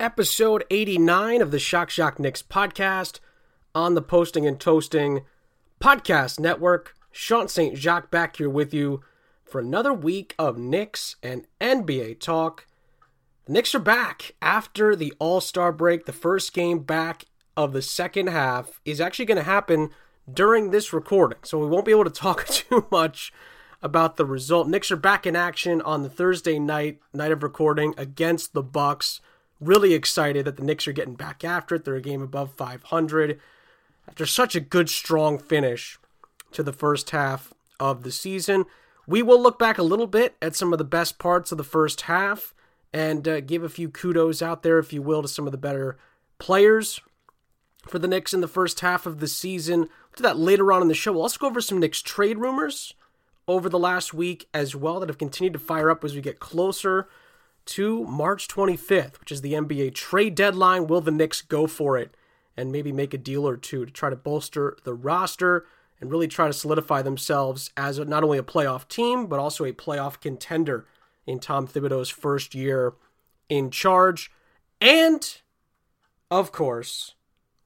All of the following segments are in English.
Episode 89 of the Shock Shock Knicks podcast on the Posting and Toasting Podcast Network. Sean St. Jacques back here with you for another week of Knicks and NBA talk. The Knicks are back after the All Star break. The first game back of the second half is actually going to happen during this recording, so we won't be able to talk too much about the result. Knicks are back in action on the Thursday night night of recording against the Bucks. Really excited that the Knicks are getting back after it. They're a game above 500 after such a good, strong finish to the first half of the season. We will look back a little bit at some of the best parts of the first half and uh, give a few kudos out there, if you will, to some of the better players for the Knicks in the first half of the season. We'll do that later on in the show. We'll also go over some Knicks trade rumors over the last week as well that have continued to fire up as we get closer to March 25th, which is the NBA trade deadline. Will the Knicks go for it and maybe make a deal or two to try to bolster the roster? and really try to solidify themselves as not only a playoff team, but also a playoff contender in Tom Thibodeau's first year in charge. And, of course,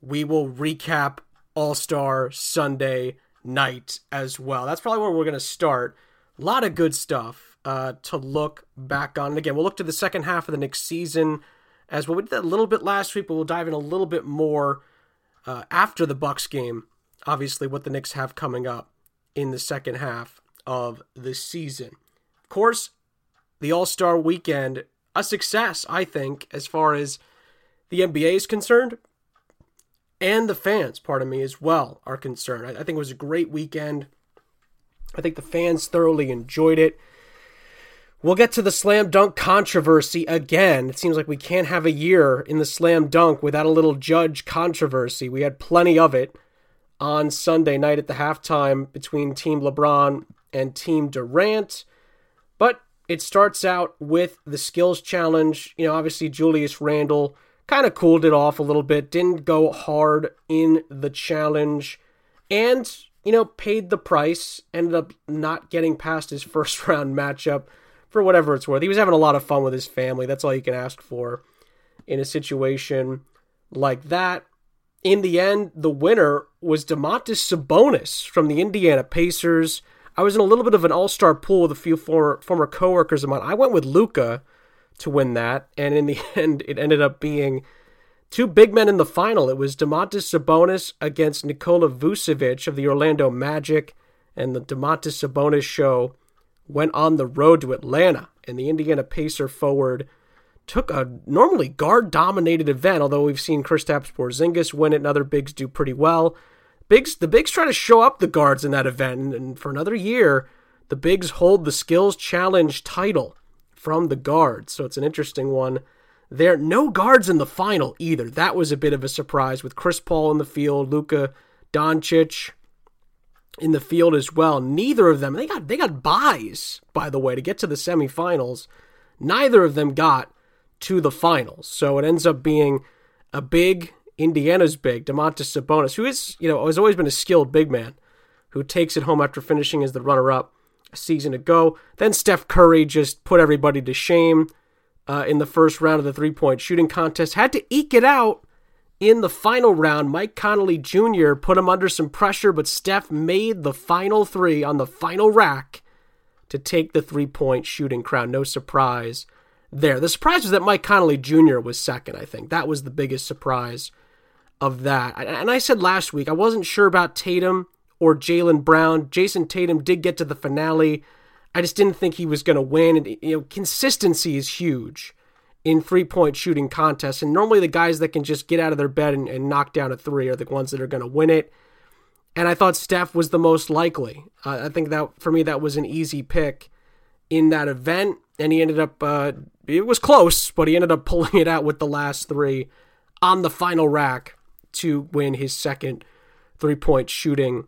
we will recap All Star Sunday night as well. That's probably where we're going to start. A lot of good stuff uh, to look back on. And again, we'll look to the second half of the next season as well. We did that a little bit last week, but we'll dive in a little bit more uh, after the Bucks game obviously what the Knicks have coming up in the second half of the season. Of course, the All Star weekend, a success, I think, as far as the NBA is concerned, and the fans, part of me as well, are concerned. I, think it was a great weekend. I think the fans thoroughly enjoyed it. We'll get to the slam dunk controversy again. It seems like we can't have a year in the slam dunk without a little judge controversy. We had plenty of it on Sunday night at the halftime between Team LeBron and Team Durant. But it starts out with the skills challenge. You know, obviously Julius Randle kind of cooled it off a little bit, didn't go hard in the challenge, and, you know, paid the price, ended up not getting past his first round matchup for whatever it's worth. He was having a lot of fun with his family. That's all you can ask for in a situation like that in the end, the winner was Domantas Sabonis from the Indiana Pacers. I was in a little bit of an all-star pool with a few former former coworkers of mine. I went with Luka to win that, and in the end, it ended up being two big men in the final. It was Domantas Sabonis against Nikola Vucevic of the Orlando Magic, and the Domantas Sabonis show went on the road to Atlanta, and the Indiana Pacer forward took a normally guard dominated event, although we've seen Kristaps Porzingis win it and other bigs do pretty well. Bigs the bigs try to show up the guards in that event, and for another year, the bigs hold the skills challenge title from the guards. So it's an interesting one. There are no guards in the final either. That was a bit of a surprise with Chris Paul in the field, Luka Doncic in the field as well. Neither of them they got they got buys, by the way, to get to the semifinals. Neither of them got to the finals. So it ends up being a big Indiana's big Domantas Sabonis, who is you know has always been a skilled big man, who takes it home after finishing as the runner-up a season ago. Then Steph Curry just put everybody to shame uh, in the first round of the three-point shooting contest. Had to eke it out in the final round. Mike Conley Jr. put him under some pressure, but Steph made the final three on the final rack to take the three-point shooting crown. No surprise there. The surprise was that Mike Conley Jr. was second, I think. That was the biggest surprise of that. And I said last week, I wasn't sure about Tatum or Jaylen Brown. Jayson Tatum did get to the finale. I just didn't think he was going to win. And, you know, consistency is huge in three point shooting contests. And normally the guys that can just get out of their bed and, and knock down a three are the ones that are going to win it. And I thought Steph was the most likely. Uh, I think that for me, that was an easy pick in that event. And he ended up uh, it was close, but he ended up pulling it out with the last three on the final rack to win his second three point shooting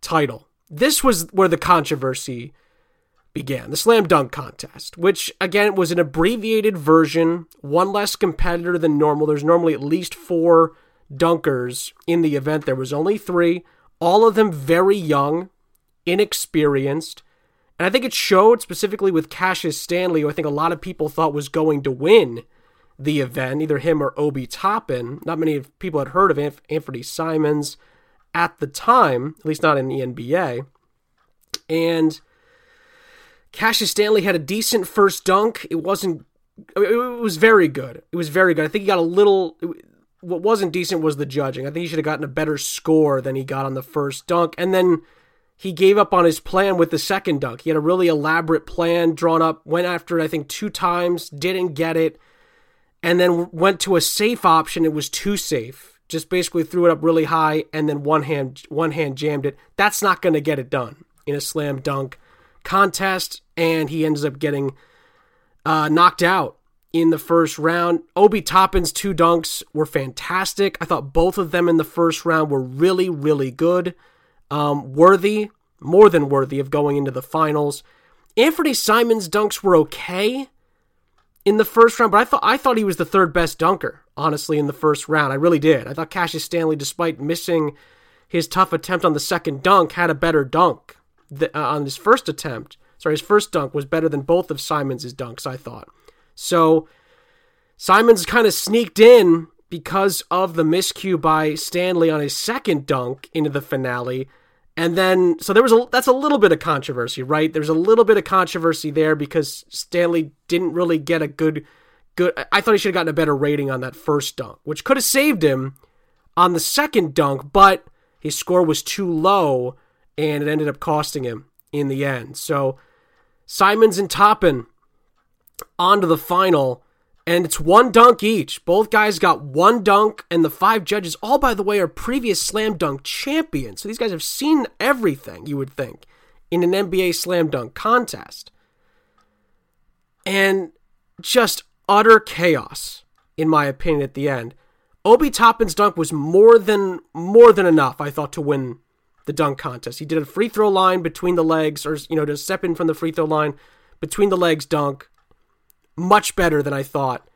title. This was where the controversy began the slam dunk contest, which again was an abbreviated version, one less competitor than normal. There's normally at least four dunkers in the event. There was only three, all of them very young, inexperienced. And I think it showed specifically with Cassius Stanley, who I think a lot of people thought was going to win the event, either him or Obi Toppin. Not many people had heard of Anthony Simons at the time, at least not in the NBA. And Cassius Stanley had a decent first dunk. It wasn't. It was very good. It was very good. I think he got a little. What wasn't decent was the judging. I think he should have gotten a better score than he got on the first dunk. And then he gave up on his plan with the second dunk. He had a really elaborate plan drawn up, went after it, I think, two times, didn't get it, and then went to a safe option. It was too safe. Just basically threw it up really high and then one hand one hand jammed it. That's not going to get it done in a slam dunk contest, and he ends up getting uh, knocked out in the first round. Obi Toppin's two dunks were fantastic. I thought both of them in the first round were really, really good. Um, worthy, more than worthy of going into the finals. Anthony Simons' dunks were okay in the first round, but I thought I thought he was the third best dunker, honestly, in the first round. I really did. I thought Cassius Stanley, despite missing his tough attempt on the second dunk, had a better dunk uh, on his first attempt. Sorry, his first dunk was better than both of Simons' dunks, I thought. So Simons kind of sneaked in because of the miscue by Stanley on his second dunk into the finale. And then, so there was a that's a little bit of controversy, right? There's a little bit of controversy there because Stanley didn't really get a good, good. I thought he should have gotten a better rating on that first dunk, which could have saved him on the second dunk, but his score was too low and it ended up costing him in the end. So Simons and Toppin on to the final, and it's one dunk each. Both guys got one dunk, and the five judges, all by the way, are previous slam dunk champions. So these guys have seen everything, you would think, in an NBA slam dunk contest. And just utter chaos, in my opinion, at the end. Obi Toppin's dunk was more than more than enough, I thought, to win the dunk contest. He did a free throw line between the legs, or you know, to step in from the free throw line between the legs dunk. Much better than I thought.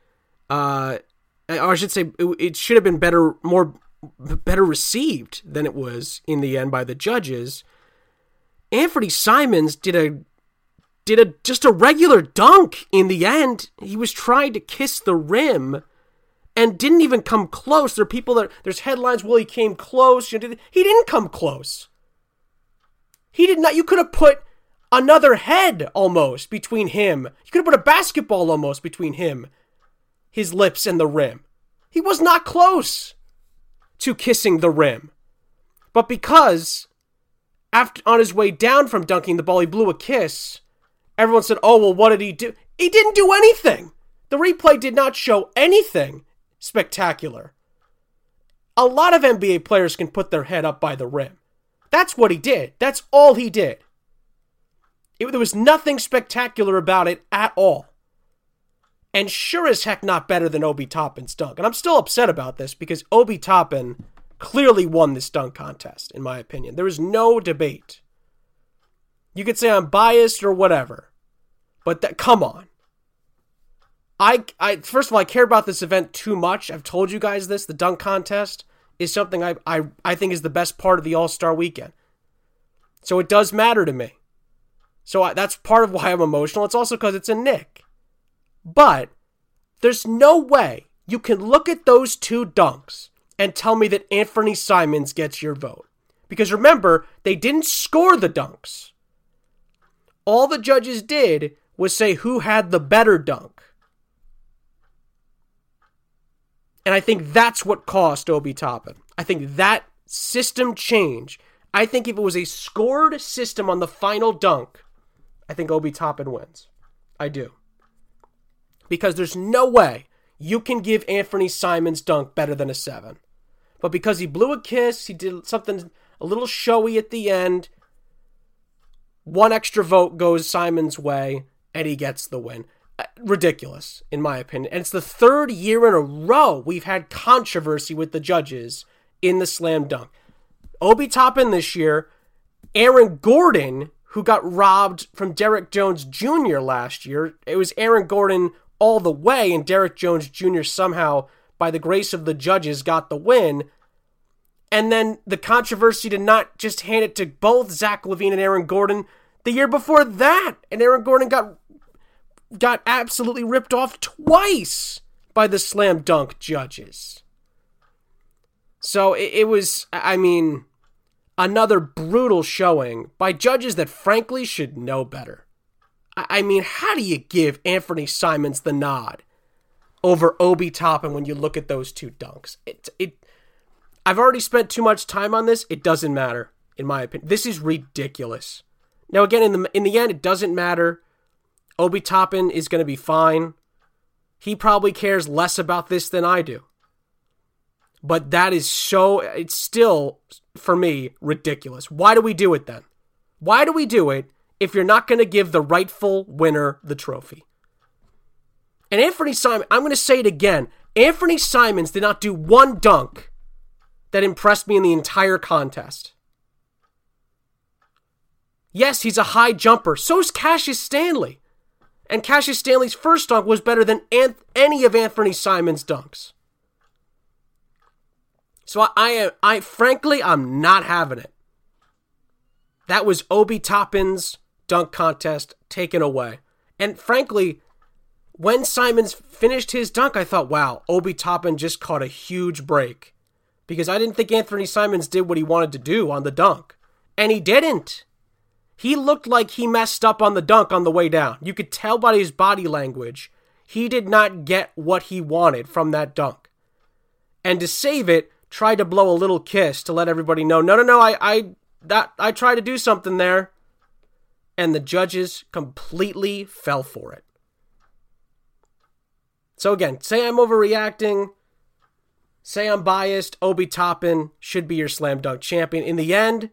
Uh, or I should say, it, it should have been better, more better received than it was in the end by the judges. Anthony Simons did a did a just a regular dunk in the end. He was trying to kiss the rim and didn't even come close. There are people that there's headlines. Well, he came close. He didn't come close. He did not. You could have put another head almost between him. You could have put a basketball almost between him, his lips, and the rim. He was not close to kissing the rim. But because after on his way down from dunking the ball, he blew a kiss, everyone said, Oh, well, what did he do? He didn't do anything. The replay did not show anything spectacular. A lot of NBA players can put their head up by the rim. That's what he did. That's all he did. It, there was nothing spectacular about it at all. And sure as heck not better than Obi Toppin's dunk. And I'm still upset about this because Obi Toppin clearly won this dunk contest, in my opinion. There is no debate. You could say I'm biased or whatever, but come on. I, I first of all, I care about this event too much. I've told you guys this. The dunk contest is something I, I, I think is the best part of the All Star weekend. So it does matter to me. So I, that's part of why I'm emotional. It's also because it's a Knick. But there's no way you can look at those two dunks and tell me that Anthony Simons gets your vote. Because remember, they didn't score the dunks. All the judges did was say who had the better dunk. And I think that's what cost Obi Toppin. I think that system change. I think if it was a scored system on the final dunk, I think Obi Toppin wins. I do. Because there's no way you can give Anthony Simons dunk better than a seven. But because he blew a kiss, he did something a little showy at the end. One extra vote goes Simon's way, and he gets the win. Ridiculous, in my opinion. And it's the third year in a row we've had controversy with the judges in the slam dunk. Obi Toppin this year, Aaron Gordon, who got robbed from Derrick Jones Jr. last year. It was Aaron Gordon all the way, and Derrick Jones Jr. somehow, by the grace of the judges, got the win. And then the controversy to not just hand it to both Zach LaVine and Aaron Gordon the year before that. And Aaron Gordon got got absolutely ripped off twice by the slam dunk judges. So it, it was, I mean, another brutal showing by judges that frankly should know better. I, I mean, how do you give Anthony Simons the nod over Obi Toppin when you look at those two dunks? It, it, I've already spent too much time on this. It doesn't matter, in my opinion. This is ridiculous. Now, again, in the in the end, it doesn't matter Obi Toppin is going to be fine. He probably cares less about this than I do. But that is so, it's still, for me, ridiculous. Why do we do it then? Why do we do it if you're not going to give the rightful winner the trophy? And Anthony Simon, I'm going to say it again. Anthony Simons did not do one dunk that impressed me in the entire contest. Yes, he's a high jumper. So is Cassius Stanley. And Cassius Stanley's first dunk was better than any of Anthony Simon's dunks. So I, I, I frankly, I'm not having it. That was Obi Toppin's dunk contest taken away. And frankly, when Simons finished his dunk, I thought, wow, Obi Toppin just caught a huge break. Because I didn't think Anthony Simons did what he wanted to do on the dunk. And he didn't. He looked like he messed up on the dunk on the way down. You could tell by his body language, he did not get what he wanted from that dunk. And to save it, tried to blow a little kiss to let everybody know, no, no, no, I, I, that, I tried to do something there. And the judges completely fell for it. So again, say I'm overreacting, say I'm biased, Obi Toppin should be your slam dunk champion. In the end,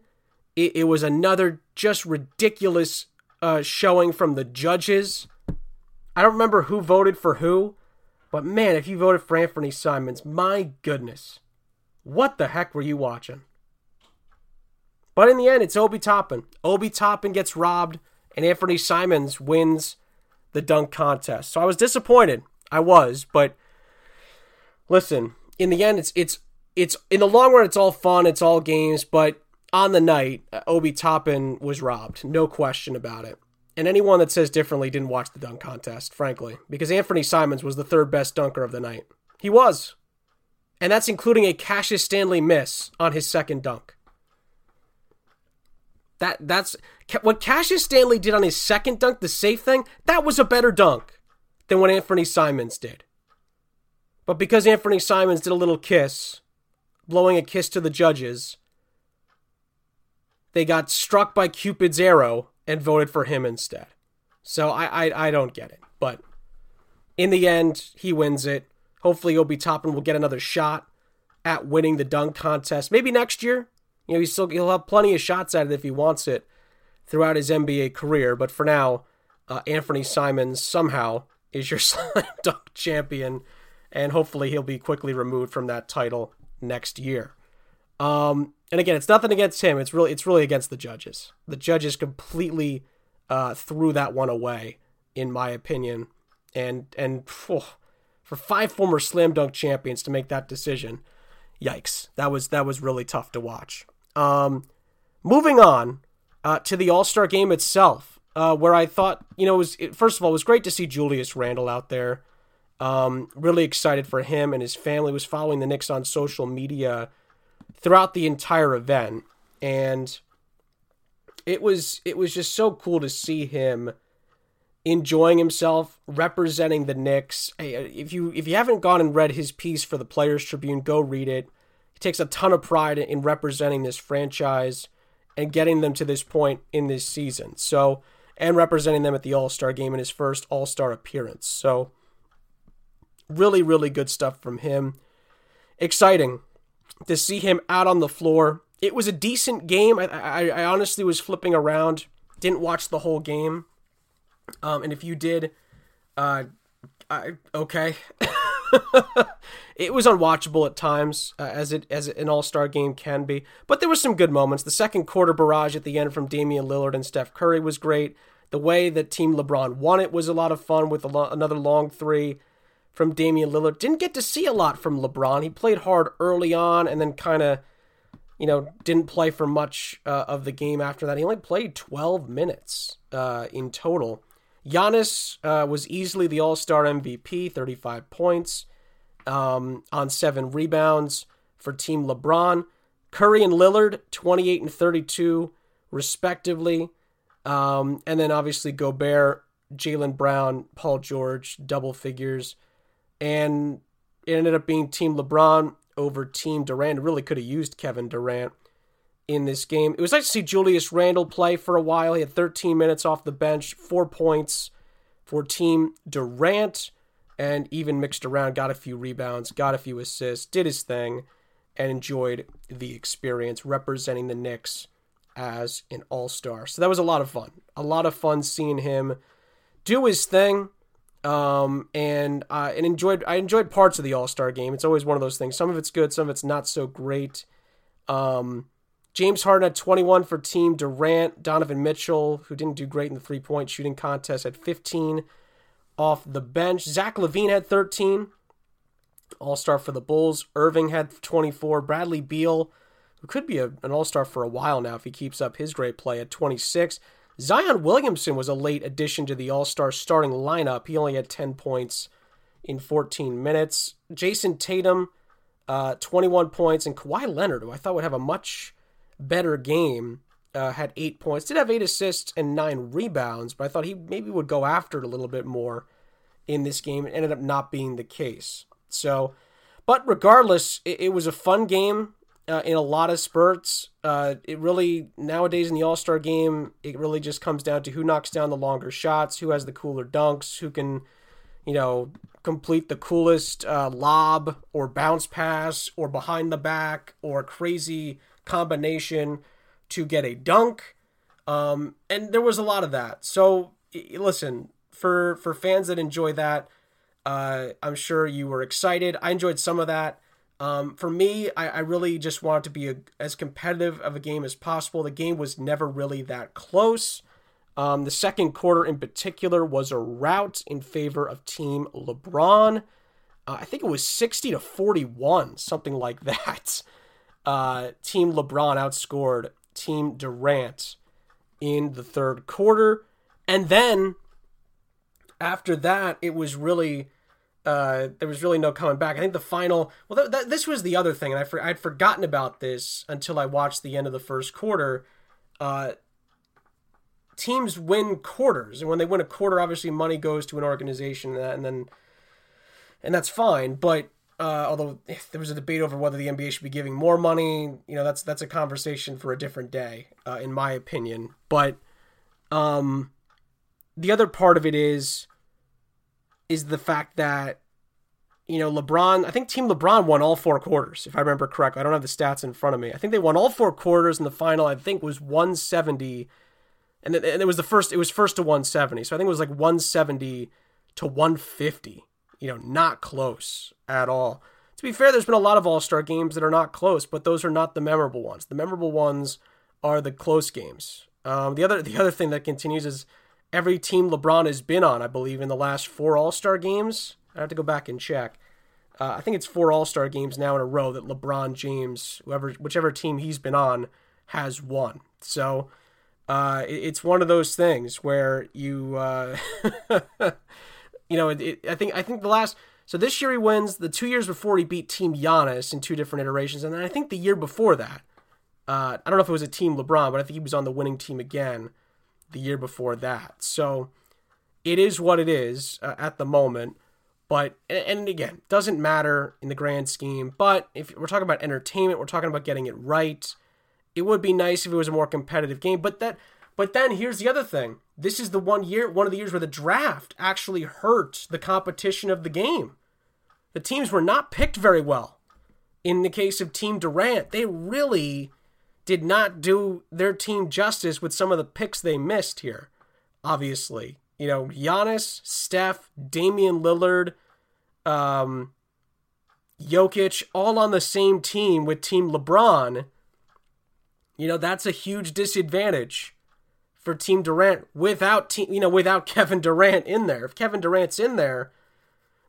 it, it was another just ridiculous uh, showing from the judges. I don't remember who voted for who, but man, if you voted for Anthony Simons, my goodness, what the heck were you watching? But in the end, it's Obi Toppin. Obi Toppin gets robbed, and Anthony Simons wins the dunk contest. So I was disappointed. I was, but listen, in the end, it's it's it's in the long run, it's all fun, it's all games, but on the night, uh, Obi Toppin was robbed. No question about it. And anyone that says differently didn't watch the dunk contest, frankly, because Anthony Simons was the third best dunker of the night. He was. And that's including a Cassius Stanley miss on his second dunk. That that's what Cassius Stanley did on his second dunk, the safe thing, that was a better dunk than what Anthony Simons did. But because Anthony Simons did a little kiss, blowing a kiss to the judges, they got struck by Cupid's arrow and voted for him instead. So I, I, I don't get it. But in the end, he wins it. Hopefully, Obi Toppin will get another shot at winning the dunk contest. Maybe next year. You know, he still he'll have plenty of shots at it if he wants it throughout his NBA career. But for now, uh, Anthony Simons somehow is your slam dunk champion, and hopefully he'll be quickly removed from that title next year. Um, and again, it's nothing against him. It's really it's really against the judges. The judges completely uh, threw that one away, in my opinion. And and for five former slam dunk champions to make that decision, yikes! That was that was really tough to watch. Um, moving on uh, to the All Star game itself, uh, where I thought you know it was it, first of all it was great to see Julius Randle out there. Um, really excited for him and his family. Was following the Knicks on social media throughout the entire event and it was it was just so cool to see him enjoying himself representing the Knicks. If you if you haven't gone and read his piece for the Players Tribune, go read it. He takes a ton of pride in representing this franchise and getting them to this point in this season. So, and representing them at the All-Star game in his first All-Star appearance. So, really really good stuff from him. Exciting to see him out on the floor. It was a decent game. I, I, I honestly was flipping around, didn't watch the whole game. Um, and if you did, Uh, I, okay. it was unwatchable at times, uh, as it as an All Star game can be. But there were some good moments. The second quarter barrage at the end from Damian Lillard and Steph Curry was great. The way that Team LeBron won it was a lot of fun with lo- another long three from Damian Lillard. Didn't get to see a lot from LeBron. He played hard early on and then kind of, you know, didn't play for much uh, of the game after that. He only played 12 minutes uh, in total. Giannis uh, was easily the All Star MVP, 35 points um, on seven rebounds for Team LeBron. Curry and Lillard, 28 and 32, respectively. Um, and then obviously Gobert, Jaylen Brown, Paul George, double figures. And it ended up being Team LeBron over Team Durant. Really could have used Kevin Durant in this game. It was nice to see Julius Randle play for a while. He had 13 minutes off the bench, four points for Team Durant, and even mixed around, got a few rebounds, got a few assists, did his thing, and enjoyed the experience representing the Knicks as an all star. So that was a lot of fun. A lot of fun seeing him do his thing. Um, and uh, and enjoyed I enjoyed parts of the All Star game. It's always one of those things. Some of it's good, some of it's not so great. Um, James Harden had 21 for Team Durant. Donovan Mitchell, who didn't do great in the three point shooting contest, had 15 off the bench. Zach LaVine had 13. All star for the Bulls. Irving had 24. Bradley Beal, who could be a, an all star for a while now if he keeps up his great play, at 26. Zion Williamson was a late addition to the all star starting lineup. He only had 10 points in 14 minutes. Jayson Tatum, uh, 21 points. And Kawhi Leonard, who I thought would have a much better game, uh, had eight points. Did have eight assists and nine rebounds, but I thought he maybe would go after it a little bit more in this game. It ended up not being the case. So, but regardless, it, it was a fun game uh, in a lot of spurts. Uh, it really nowadays in the All Star game, it really just comes down to who knocks down the longer shots, who has the cooler dunks, who can, you know, complete the coolest uh, lob or bounce pass or behind the back or crazy combination to get a dunk. Um, and there was a lot of that. So listen, for for fans that enjoy that, uh, I'm sure you were excited. I enjoyed some of that. Um, for me, I, I, really just wanted to be a, as competitive of a game as possible. The game was never really that close. Um, the second quarter, in particular, was a rout in favor of Team LeBron. Uh, I think it was 60 to 41, something like that. Uh, Team LeBron outscored Team Durant in the third quarter. And then after that, it was really. Uh, there was really no coming back. I think the final. Well, th- th- this was the other thing, and I for- I'd forgotten about this until I watched the end of the first quarter. Uh, teams win quarters, and when they win a quarter, obviously money goes to an organization, and, then and that's fine. But uh, although there was a debate over whether the NBA should be giving more money, you know, that's that's a conversation for a different day, uh, in my opinion. But um, the other part of it is is the fact that you know LeBron. I think Team LeBron won all four quarters, if I remember correctly. I don't have the stats in front of me. I think they won all four quarters, and the final I think was 170, and it, and it was the first. It was first to 170, so I think it was like 170 to 150 you know, not close at all. To be fair, there's been a lot of All Star games that are not close, but those are not the memorable ones. The memorable ones are the close games. Um, the other the other thing that continues is every team LeBron has been on, I believe, in the last four All Star games. I have to go back and check. Uh, I think it's four All Star games now in a row that LeBron James, whoever whichever team he's been on, has won. So uh, it, it's one of those things where you. Uh, you know, it, it, I think I think the last so this year he wins. The two years before he beat Team Giannis in two different iterations, and then I think the year before that, uh, I don't know if it was a Team LeBron, but I think he was on the winning team again the year before that. So it is what it is uh, at the moment. But and again, doesn't matter in the grand scheme. But if we're talking about entertainment, we're talking about getting it right. It would be nice if it was a more competitive game. But that but then here's the other thing. This is the one year, one of the years where the draft actually hurt the competition of the game. The teams were not picked very well. In the case of Team Durant, they really did not do their team justice with some of the picks they missed here, obviously. You know, Giannis, Steph, Damian Lillard, um, Jokic, all on the same team with Team LeBron, you know, that's a huge disadvantage for Team Durant without team, you know, without Kevin Durant in there. If Kevin Durant's in there,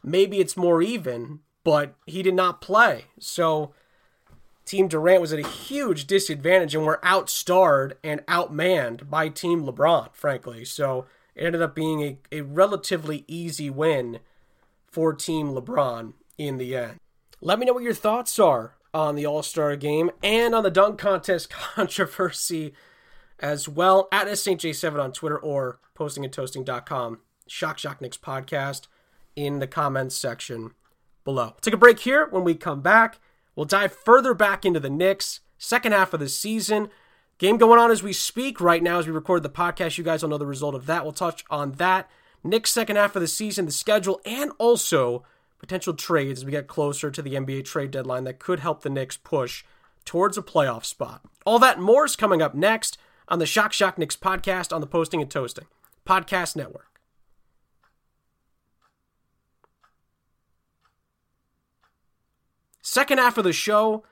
maybe it's more even, but he did not play. So Team Durant was at a huge disadvantage and were outstarred and outmanned by Team LeBron, frankly. So it ended up being a, a relatively easy win for Team LeBron in the end. Let me know what your thoughts are on the All Star game and on the dunk contest controversy as well at SJ7 on Twitter or postingandtoasting.com. Shock Shock Knicks podcast in the comments section below. take a break here. When we come back, we'll dive further back into the Knicks, second half of the season. Game going on as we speak right now as we record the podcast. You guys will know the result of that. We'll touch on that. Knicks second half of the season, the schedule, and also potential trades as we get closer to the NBA trade deadline that could help the Knicks push towards a playoff spot. All that more is coming up next on the Shock Shock Knicks podcast on the Posting and Toasting Podcast Network. Second half of the show,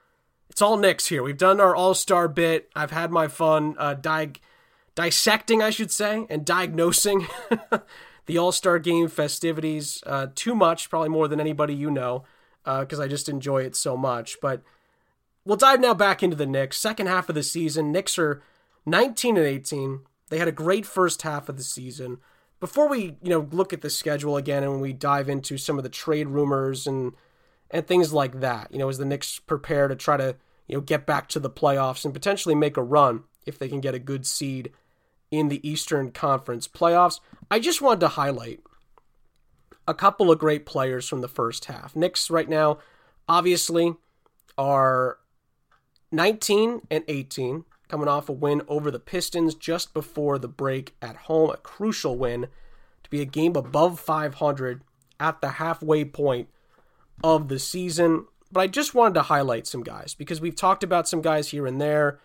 it's all Knicks here. We've done our All Star bit. I've had my fun uh, di- dissecting, I should say, and diagnosing the All Star Game festivities. Uh, too much, probably more than anybody you know, because uh, I just enjoy it so much. But we'll dive now back into the Knicks. Second half of the season, Knicks are 19 and 18. They had a great first half of the season. Before we, you know, look at the schedule again and we dive into some of the trade rumors and and things like that, you know, as the Knicks prepare to try to, you know, get back to the playoffs and potentially make a run if they can get a good seed in the Eastern Conference playoffs. I just wanted to highlight a couple of great players from the first half. Knicks right now, obviously, are 19 and 18, coming off a win over the Pistons just before the break at home, a crucial win to be a game above 500 at the halfway point of the season. But I just wanted to highlight some guys because we've talked about some guys here and there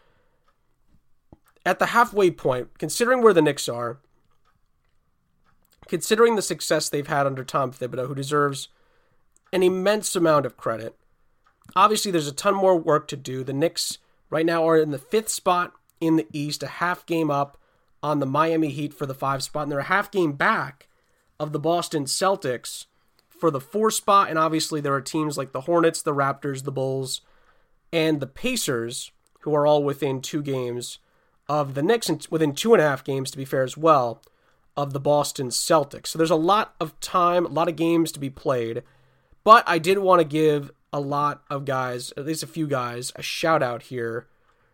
at the halfway point, considering where the Knicks are, considering the success they've had under Tom Thibodeau, who deserves an immense amount of credit, obviously there's a ton more work to do. The Knicks right now are in the fifth spot in the East, a half game up on the Miami Heat for the five spot, and they're a half game back of the Boston Celtics for the four spot. And obviously there are teams like the Hornets, the Raptors, the Bulls, and the Pacers, who are all within two games of the Knicks and within two and a half games, to be fair as well, of the Boston Celtics. So there's a lot of time, a lot of games to be played. But I did want to give a lot of guys, at least a few guys, a shout out here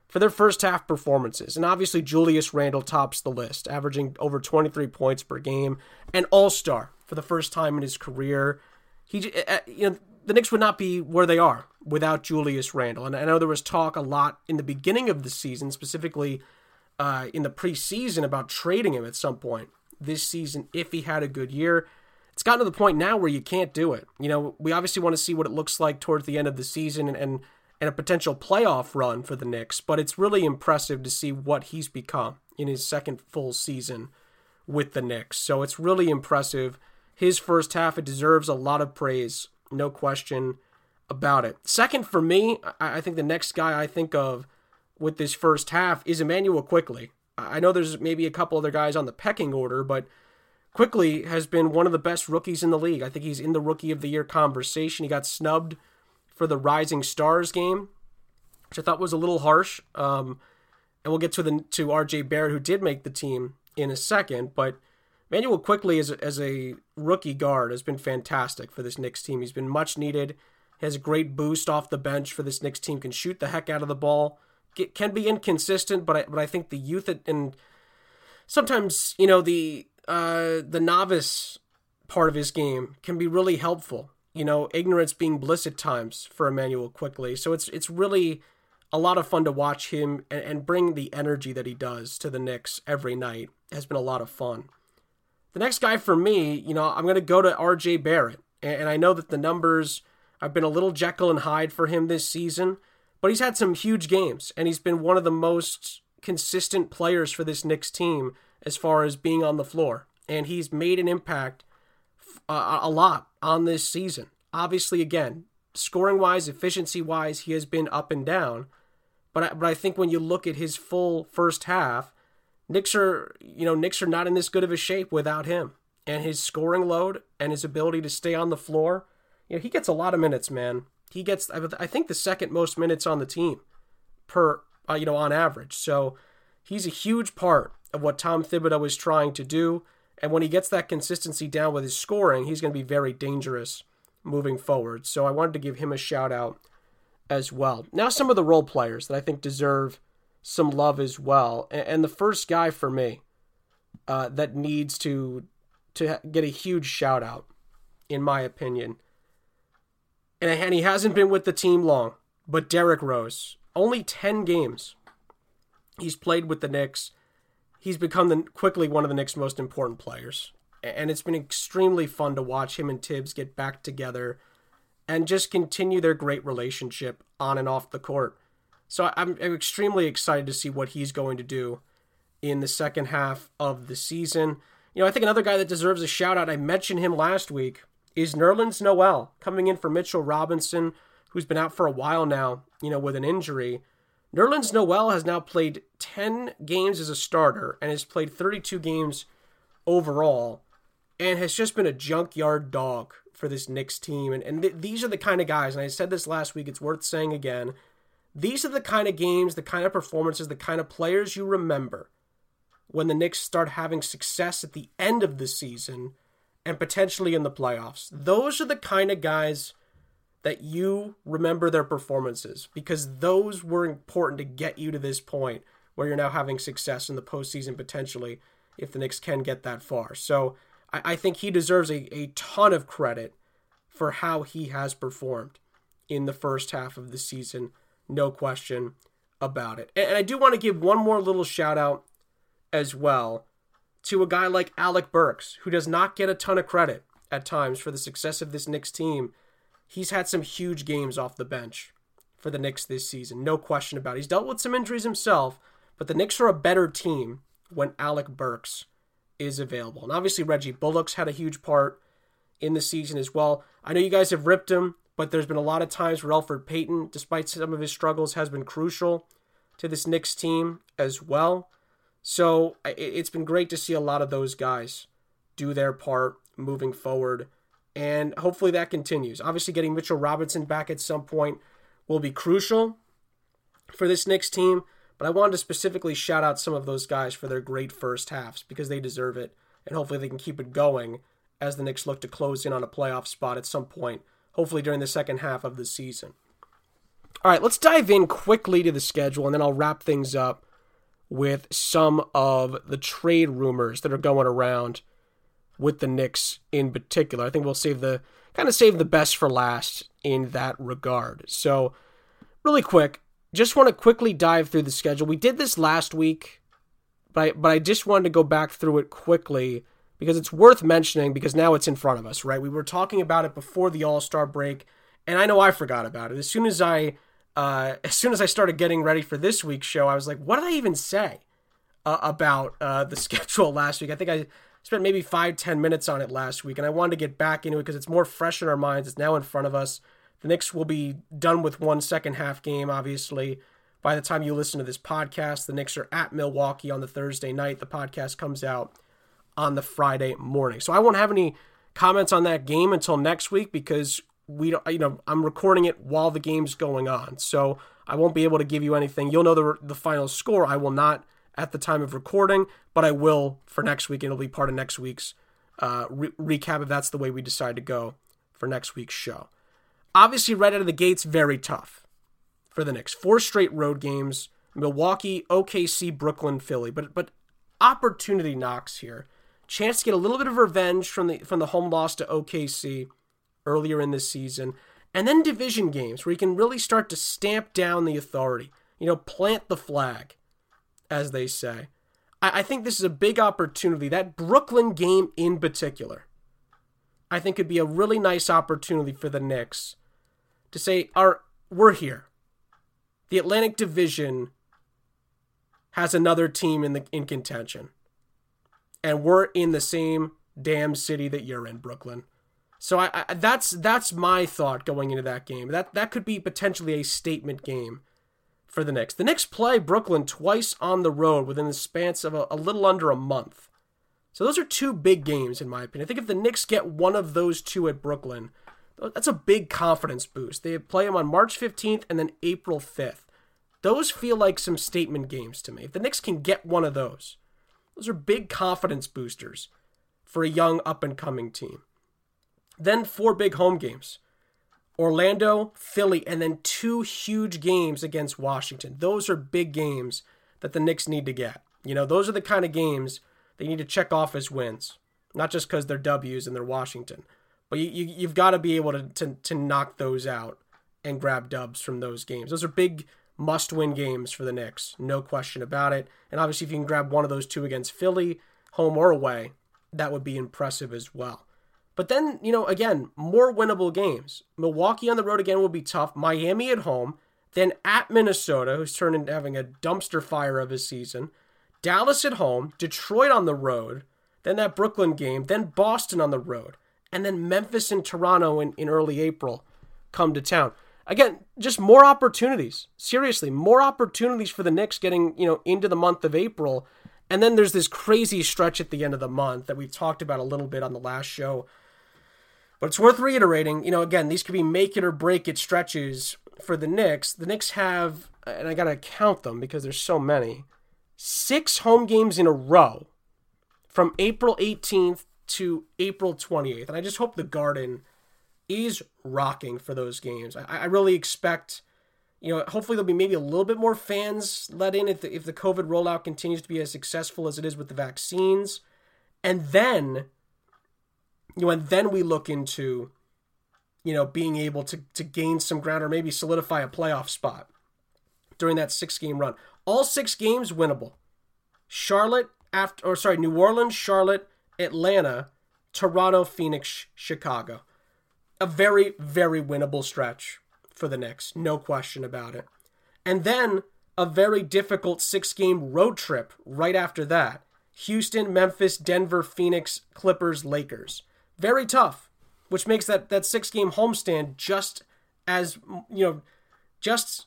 for their first half performances. And obviously, Julius Randle tops the list, averaging over 23 points per game, an all star for the first time in his career. He, you know, the Knicks would not be where they are without Julius Randle. And I know there was talk a lot in the beginning of the season, specifically uh, in the preseason about trading him at some point this season if he had a good year. It's gotten to the point now where you can't do it. You know, we obviously want to see what it looks like towards the end of the season and, and, and a potential playoff run for the Knicks, but it's really impressive to see what he's become in his second full season with the Knicks. So it's really impressive. His first half, it deserves a lot of praise, no question about it. Second for me, I think the next guy I think of with this first half is Immanuel Quickley. I know there's maybe a couple other guys on the pecking order, but Quickley has been one of the best rookies in the league. I think he's in the rookie of the year conversation. He got snubbed for the Rising Stars game, which I thought was a little harsh. Um, and we'll get to the to RJ Barrett, who did make the team in a second. But Manuel Quickley as a, as a rookie guard has been fantastic for this Knicks team. He's been much needed. He has a great boost off the bench for this Knicks team. Can shoot the heck out of the ball can be inconsistent, but I, but I think the youth and sometimes you know the uh, the novice part of his game can be really helpful. You know, ignorance being bliss at times for Immanuel Quickley. So it's it's really a lot of fun to watch him and, and bring the energy that he does to the Knicks every night. It has been a lot of fun. The next guy for me, you know, I'm going to go to RJ Barrett. And, I know that the numbers have been a little Jekyll and Hyde for him this season. But he's had some huge games, and he's been one of the most consistent players for this Knicks team as far as being on the floor. and he's made an impact uh, a lot on this season. Obviously, again, scoring wise, efficiency wise, he has been up and down. But I, but I think when you look at his full first half, Knicks are you know Knicks are not in this good of a shape without him and his scoring load and his ability to stay on the floor. You know he gets a lot of minutes, man. He gets I think the second most minutes on the team per uh, you know on average. So he's a huge part of what Tom Thibodeau is trying to do. And when he gets that consistency down with his scoring, he's going to be very dangerous moving forward. So I wanted to give him a shout out as well. Now, some of the role players that I think deserve some love as well. And the first guy for me uh, that needs to to get a huge shout out, in my opinion, and he hasn't been with the team long, but Derrick Rose, only ten games he's played with the Knicks. He's become the, quickly one of the Knicks' most important players, and it's been extremely fun to watch him and Thibs get back together and just continue their great relationship on and off the court. So I'm, I'm extremely excited to see what he's going to do in the second half of the season. You know, I think another guy that deserves a shout out, I mentioned him last week, is Nerlens Noel coming in for Mitchell Robinson, who's been out for a while now, you know, with an injury. Nerlens Noel has now played 10 games as a starter and has played 32 games overall and has just been a junkyard dog for this Knicks team. And, and th- these are the kind of guys, and I said this last week, it's worth saying again these are the kind of games, the kind of performances, the kind of players you remember when the Knicks start having success at the end of the season and potentially in the playoffs. Those are the kind of guys that you remember their performances because those were important to get you to this point where you're now having success in the postseason potentially if the Knicks can get that far. So I, I think he deserves a, a ton of credit for how he has performed in the first half of the season no question about it. And I do want to give one more little shout out as well to a guy like Alec Burks, who does not get a ton of credit at times for the success of this Knicks team. He's had some huge games off the bench for the Knicks this season, no question about it. He's dealt with some injuries himself, but the Knicks are a better team when Alec Burks is available. And obviously, Reggie Bullock's had a huge part in the season as well. I know you guys have ripped him but there's been a lot of times where Elfrid Payton, despite some of his struggles, has been crucial to this Knicks team as well. So it's been great to see a lot of those guys do their part moving forward, and hopefully that continues. Obviously, getting Mitchell Robinson back at some point will be crucial for this Knicks team, but I wanted to specifically shout out some of those guys for their great first halves because they deserve it, and hopefully they can keep it going as the Knicks look to close in on a playoff spot at some point hopefully during the second half of the season. All right, let's dive in quickly to the schedule, and then I'll wrap things up with some of the trade rumors that are going around with the Knicks in particular. I think we'll save the kind of save the best for last in that regard. So, really quick, just want to quickly dive through the schedule. We did this last week, but I, but I just wanted to go back through it quickly because it's worth mentioning because now it's in front of us, right? We were talking about it before the All Star break, and I know I forgot about it. As soon as I, uh, as soon as I started getting ready for this week's show, I was like, what did I even say uh, about uh, the schedule last week? I think I spent maybe five, ten minutes on it last week, and I wanted to get back into it because it's more fresh in our minds. It's now in front of us. The Knicks will be done with one second half game, obviously. By the time you listen to this podcast, the Knicks are at Milwaukee on the Thursday night. The podcast comes out on the Friday morning. So I won't have any comments on that game until next week because we don't, you know, I'm recording it while the game's going on. So I won't be able to give you anything. You'll know the, the final score. I will not at the time of recording, but I will for next week. It'll be part of next week's uh, re- recap if that's the way we decide to go for next week's show. Obviously, right out of the gates, very tough for the Knicks. Four straight road games: Milwaukee, OKC, Brooklyn, Philly. But but opportunity knocks here chance to get a little bit of revenge from the from the home loss to OKC earlier in this season, and then division games where you can really start to stamp down the authority. You know, plant the flag, as they say. I, I think this is a big opportunity. That Brooklyn game in particular, I think could be a really nice opportunity for the Knicks to say, "Our we're here." The Atlantic Division has another team in the in contention and we're in the same damn city that you're in, Brooklyn. So I, I, that's that's my thought going into that game. That that could be potentially a statement game for the Knicks. The Knicks play Brooklyn twice on the road within the span of a, a little under a month. So those are two big games in my opinion. I think if the Knicks get one of those two at Brooklyn, that's a big confidence boost. They play them on March 15th and then April 5th. Those feel like some statement games to me. If the Knicks can get one of those, those are big confidence boosters for a young up and coming team. Then four big home games. Orlando, Philly, and then two huge games against Washington. Those are big games that the Knicks need to get. You know, those are the kind of games they need to check off as wins, not just because they're W's and they're Washington, but you, you, you've got to be able to, to, to knock those out and grab dubs from those games. Those are big must win games for the Knicks, no question about it. And obviously, if you can grab one of those two against Philly, home or away, that would be impressive as well. But then, you know, again, more winnable games. Milwaukee on the road again will be tough. Miami at home. Then at Minnesota, who's turned into having a dumpster fire of a season. Dallas at home. Detroit on the road. Then that Brooklyn game. Then Boston on the road. And then Memphis and Toronto in, in early April come to town. Again, just more opportunities. Seriously, more opportunities for the Knicks getting, you know, into the month of April. And then there's this crazy stretch at the end of the month that we've talked about a little bit on the last show but it's worth reiterating, you know, again, these could be make it or break it stretches for the Knicks. The Knicks have, and I got to count them because there's so many, six home games in a row from April 18th to April 28th. And I just hope the Garden is rocking for those games. I, I really expect, you know, hopefully there'll be maybe a little bit more fans let in if the, if the COVID rollout continues to be as successful as it is with the vaccines. And then you know, and then we look into, you know, being able to to gain some ground or maybe solidify a playoff spot during that six game run. All six games winnable. Charlotte after or sorry, New Orleans, Charlotte, Atlanta, Toronto, Phoenix, Chicago. A very, very winnable stretch for the Knicks, no question about it. And then a very difficult six game road trip right after that. Houston, Memphis, Denver, Phoenix, Clippers, Lakers. Very tough, which makes that, that six game homestand just as, you know, just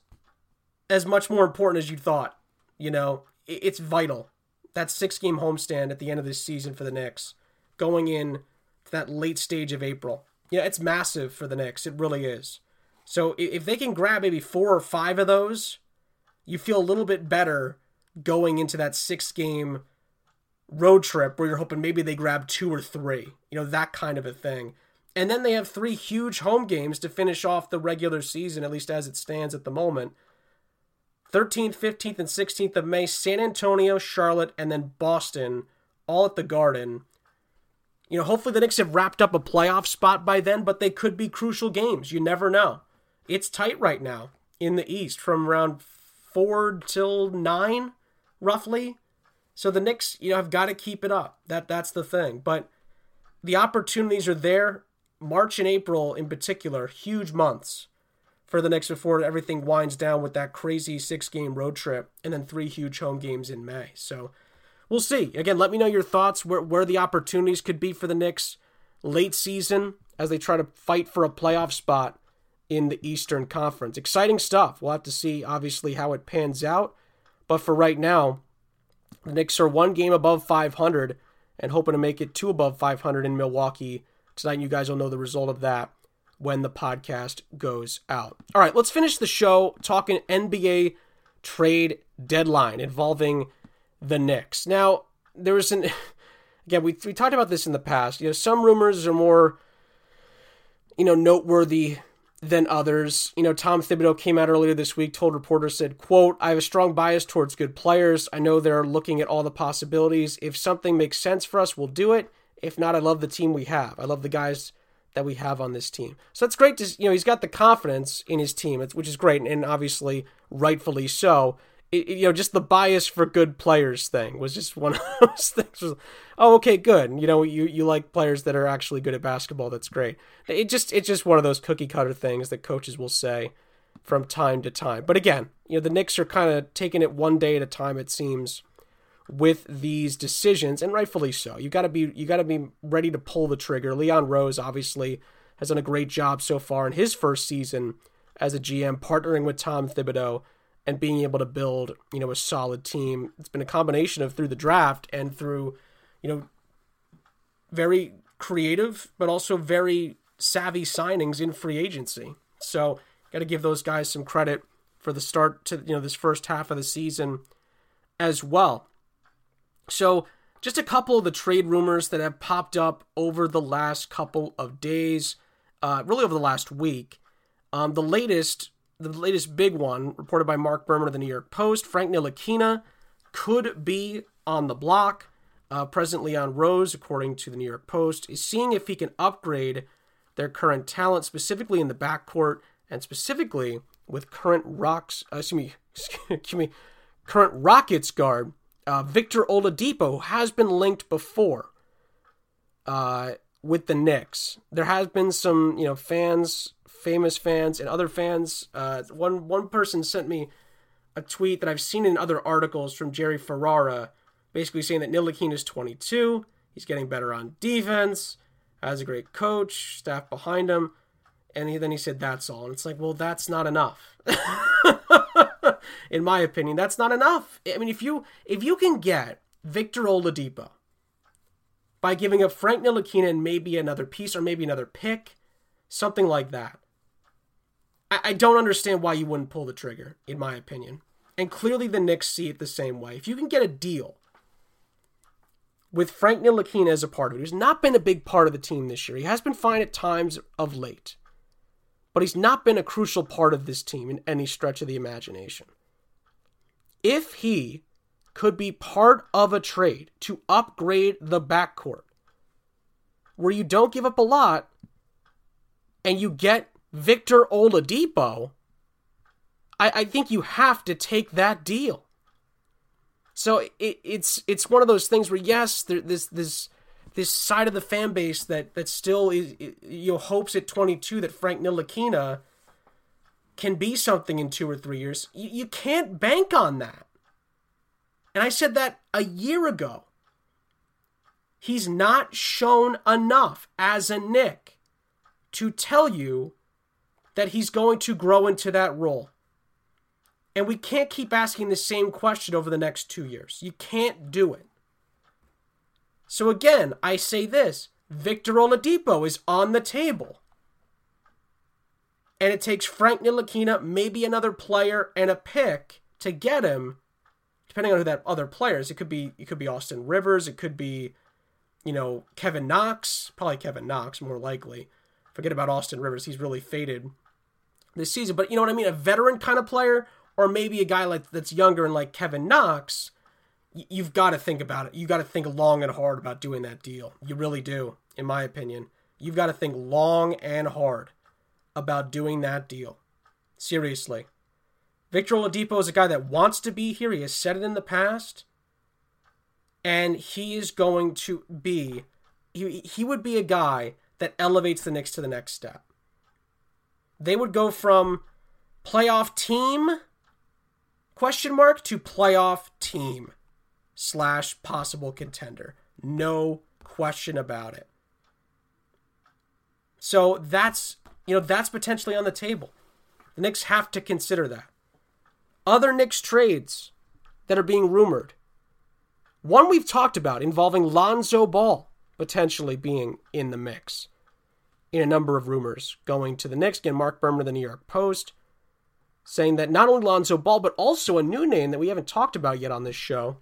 as much more important as you thought. You know, it's vital. That six game homestand at the end of this season for the Knicks, going in to that late stage of April. Yeah, it's massive for the Knicks. It really is. So if they can grab maybe four or five of those, you feel a little bit better going into that six game road trip where you're hoping maybe they grab two or three, you know, that kind of a thing. And then they have three huge home games to finish off the regular season, at least as it stands at the moment. 13th, 15th, and 16th of May, San Antonio, Charlotte, and then Boston, all at the Garden. You know, hopefully the Knicks have wrapped up a playoff spot by then, but they could be crucial games. You never know. It's tight right now in the East from around four till nine, roughly. So the Knicks, you know, have got to keep it up. That that's the thing. But the opportunities are there. March and April, in particular, huge months for the Knicks before everything winds down with that crazy six-game road trip and then three huge home games in May. So we'll see. Again, let me know your thoughts where where the opportunities could be for the Knicks late season as they try to fight for a playoff spot in the Eastern Conference. Exciting stuff. We'll have to see, obviously, how it pans out. But for right now, the Knicks are one game above 500 and hoping to make it two above 500 in Milwaukee tonight. You guys will know the result of that when the podcast goes out. All right, let's finish the show talking NBA trade deadline involving the Knicks. Now, there was an again we we talked about this in the past. You know, some rumors are more you know noteworthy than others. You know, Tom Thibodeau came out earlier this week, told reporters, said, quote, I have a strong bias towards good players. I know they're looking at all the possibilities. If something makes sense for us, we'll do it. If not, I love the team we have. I love the guys that we have on this team. So that's great to, you know, he's got the confidence in his team, which is great, and obviously rightfully so it, you know, just the bias for good players thing was just one of those things. Was, oh, okay, good. You know, you you like players that are actually good at basketball. That's great. It just it's just one of those cookie cutter things that coaches will say from time to time. But again, you know, the Knicks are kind of taking it one day at a time. It seems with these decisions, and rightfully so. You got to be you got to be ready to pull the trigger. Leon Rose obviously has done a great job so far in his first season as a GM, partnering with Tom Thibodeau and being able to build you know a solid team. It's been a combination of through the draft and through you know very creative but also very savvy signings in free agency. So got to give those guys some credit for the start to you know this first half of the season as well. So, just a couple of the trade rumors that have popped up over the last couple of days, uh, really over the last week. Um, the latest, the latest big one, reported by Marc Berman of the New York Post, Frank Ntilikina could be on the block. Uh, President Leon Rose, according to the New York Post, is seeing if he can upgrade their current talent, specifically in the backcourt and specifically with current rocks. Uh, excuse me, excuse me, current Rockets guard uh, Victor Oladipo has been linked before uh, with the Knicks. There has been some, you know, fans, famous fans, and other fans. Uh, one one person sent me a tweet that I've seen in other articles from Jerry Ferrara, basically saying that Ntilikina is 22. He's getting better on defense, has a great coach, staff behind him, and he, then he said that's all. And it's like, well, that's not enough. in my opinion, that's not enough. I mean, if you if you can get Victor Oladipo by giving up Frank Ntilikina and maybe another piece or maybe another pick, something like that, I, I don't understand why you wouldn't pull the trigger. In my opinion, and clearly the Knicks see it the same way. If you can get a deal with Frank Ntilikina as a part of it, who's not been a big part of the team this year, he has been fine at times of late but he's not been a crucial part of this team in any stretch of the imagination. If he could be part of a trade to upgrade the backcourt, where you don't give up a lot and you get Victor Oladipo, I, I think you have to take that deal. So it, it's it's one of those things where yes, there, this this this side of the fan base that that still is you know hopes at 22 that Frank Ntilikina can be something in two or three years. You, you can't bank on that. And I said that a year ago. He's not shown enough as a Knick to tell you that he's going to grow into that role. And we can't keep asking the same question over the next two years. You can't do it. So again, I say this Victor Oladipo is on the table. And it takes Frank Ntilikina, maybe another player, and a pick to get him, depending on who that other player is. It could be it could be Austin Rivers, it could be, you know, Kevin Knox, probably Kevin Knox, more likely. Forget about Austin Rivers, he's really faded this season. But you know what I mean? A veteran kind of player, or maybe a guy like that's younger and like Kevin Knox you've got to think about it. You got to think long and hard about doing that deal. You really do, in my opinion. You've got to think long and hard about doing that deal. Seriously. Victor Oladipo is a guy that wants to be here. He has said it in the past. And he is going to be he, he would be a guy that elevates the Knicks to the next step. They would go from playoff team question mark to playoff team slash possible contender. No question about it. So that's you know that's potentially on the table. The Knicks have to consider that. Other Knicks trades that are being rumored. One we've talked about involving Lonzo Ball potentially being in the mix in a number of rumors going to the Knicks. Again, Marc Berman of the New York Post saying that not only Lonzo Ball, but also a new name that we haven't talked about yet on this show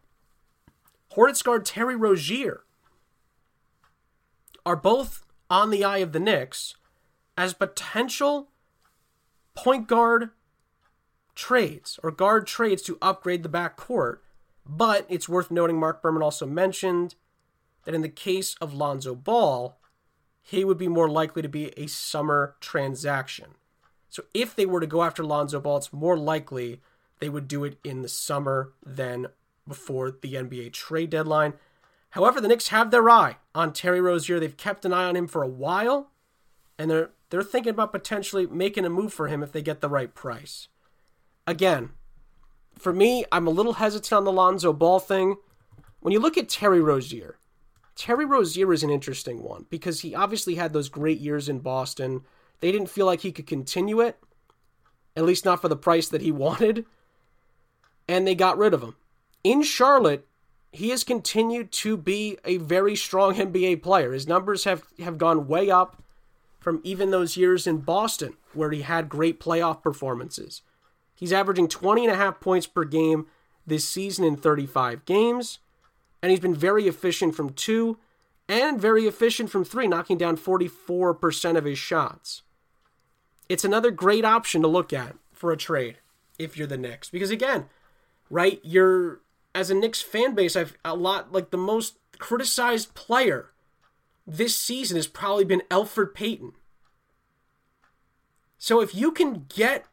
Hornets guard Terry Rozier are both on the eye of the Knicks as potential point guard trades or guard trades to upgrade the backcourt. But it's worth noting Marc Berman also mentioned that in the case of Lonzo Ball, he would be more likely to be a summer transaction. So if they were to go after Lonzo Ball, it's more likely they would do it in the summer than before the NBA trade deadline. However, the Knicks have their eye on Terry Rozier. They've kept an eye on him for a while, and they're they're thinking about potentially making a move for him if they get the right price. Again, for me, I'm a little hesitant on the Lonzo Ball thing. when you look at Terry Rozier, Terry Rozier is an interesting one because he obviously had those great years in Boston. They didn't feel like he could continue it, at least not for the price that he wanted, and they got rid of him. In Charlotte, he has continued to be a very strong NBA player. His numbers have, have gone way up from even those years in Boston where he had great playoff performances. He's averaging 20 and a half points per game this season in 35 games and he's been very efficient from two and very efficient from three, knocking down 44% of his shots. It's another great option to look at for a trade if you're the Knicks. Because again, right, you're as a Knicks fan base, I've a lot like the most criticized player this season has probably been Elfrid Payton. So if you can get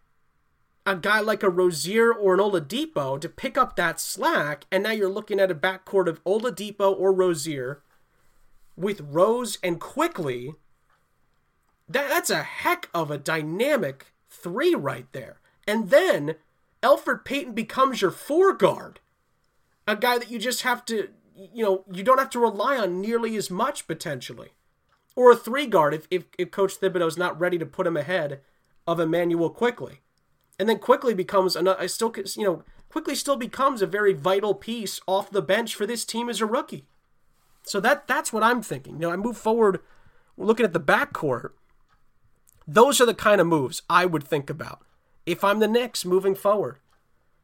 a guy like a Rozier or an Oladipo to pick up that slack, and now you're looking at a backcourt of Oladipo or Rozier with Rose and Quickley. That, that's a heck of a dynamic three right there. And then Elfrid Payton becomes your four guard, a guy that you just have to, you know, you don't have to rely on nearly as much potentially. Or a three guard if, if, if Coach Thibodeau's not ready to put him ahead of Immanuel Quickley and then Quickley becomes another. I still, you know, Quickley still becomes a very vital piece off the bench for this team as a rookie. So that that's what I'm thinking. You know, I move forward, looking at the backcourt. Those are the kind of moves I would think about if I'm the Knicks moving forward.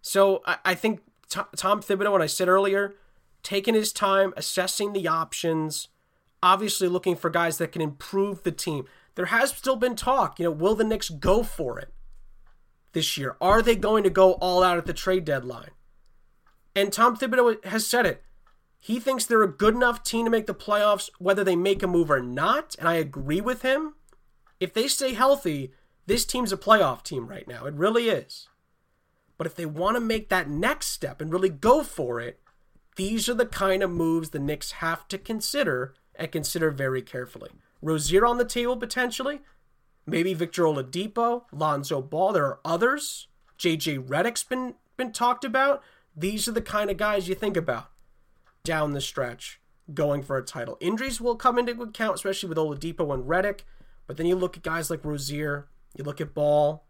So I, I think T- Tom Thibodeau, when I said earlier, taking his time, assessing the options, obviously looking for guys that can improve the team. There has still been talk, you know, will the Knicks go for it? This year? Are they going to go all out at the trade deadline? And Tom Thibodeau has said it. He thinks they're a good enough team to make the playoffs, whether they make a move or not. And I agree with him. If they stay healthy, this team's a playoff team right now. It really is. But if they want to make that next step and really go for it, these are the kind of moves the Knicks have to consider and consider very carefully. Rozier on the table potentially, Maybe Victor Oladipo, Lonzo Ball. There are others. JJ Redick's been been talked about. These are the kind of guys you think about down the stretch going for a title. Injuries will come into account, especially with Oladipo and Redick. But then you look at guys like Rozier, you look at Ball,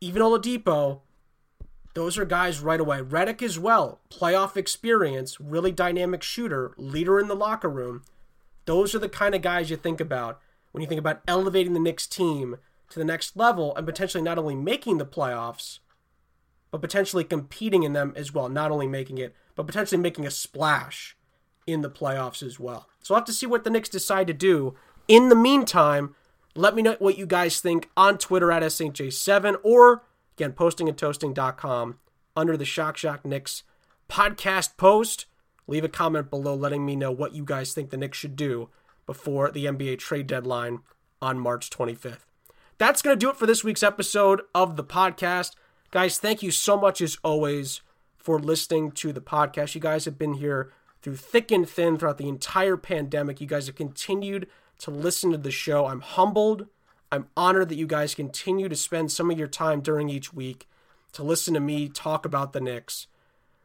even Oladipo. Those are guys right away. Redick as well, playoff experience, really dynamic shooter, leader in the locker room. Those are the kind of guys you think about when you think about elevating the Knicks team to the next level and potentially not only making the playoffs, but potentially competing in them as well. Not only making it, but potentially making a splash in the playoffs as well. So we'll have to see what the Knicks decide to do. In the meantime, let me know what you guys think on Twitter at SJ7 or again, postingandtoasting.com under the Shock Shock Knicks podcast post. Leave a comment below letting me know what you guys think the Knicks should do before the NBA trade deadline on March 25th. That's going to do it for this week's episode of the podcast. Guys, thank you so much as always for listening to the podcast. You guys have been here through thick and thin throughout the entire pandemic. You guys have continued to listen to the show. I'm humbled. I'm honored that you guys continue to spend some of your time during each week to listen to me talk about the Knicks.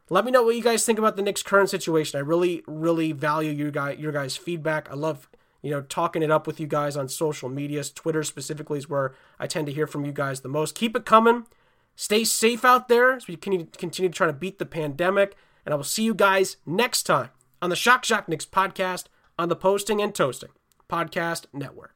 Let me know what you guys think about the Knicks' current situation. I really, really value your guys, your guys' feedback. I love, you know, talking it up with you guys on social medias. Twitter specifically is where I tend to hear from you guys the most. Keep it coming. Stay safe out there so we can continue try to beat the pandemic. And I will see you guys next time on the Shock Shock Knicks podcast on the Posting and Toasting Podcast Network.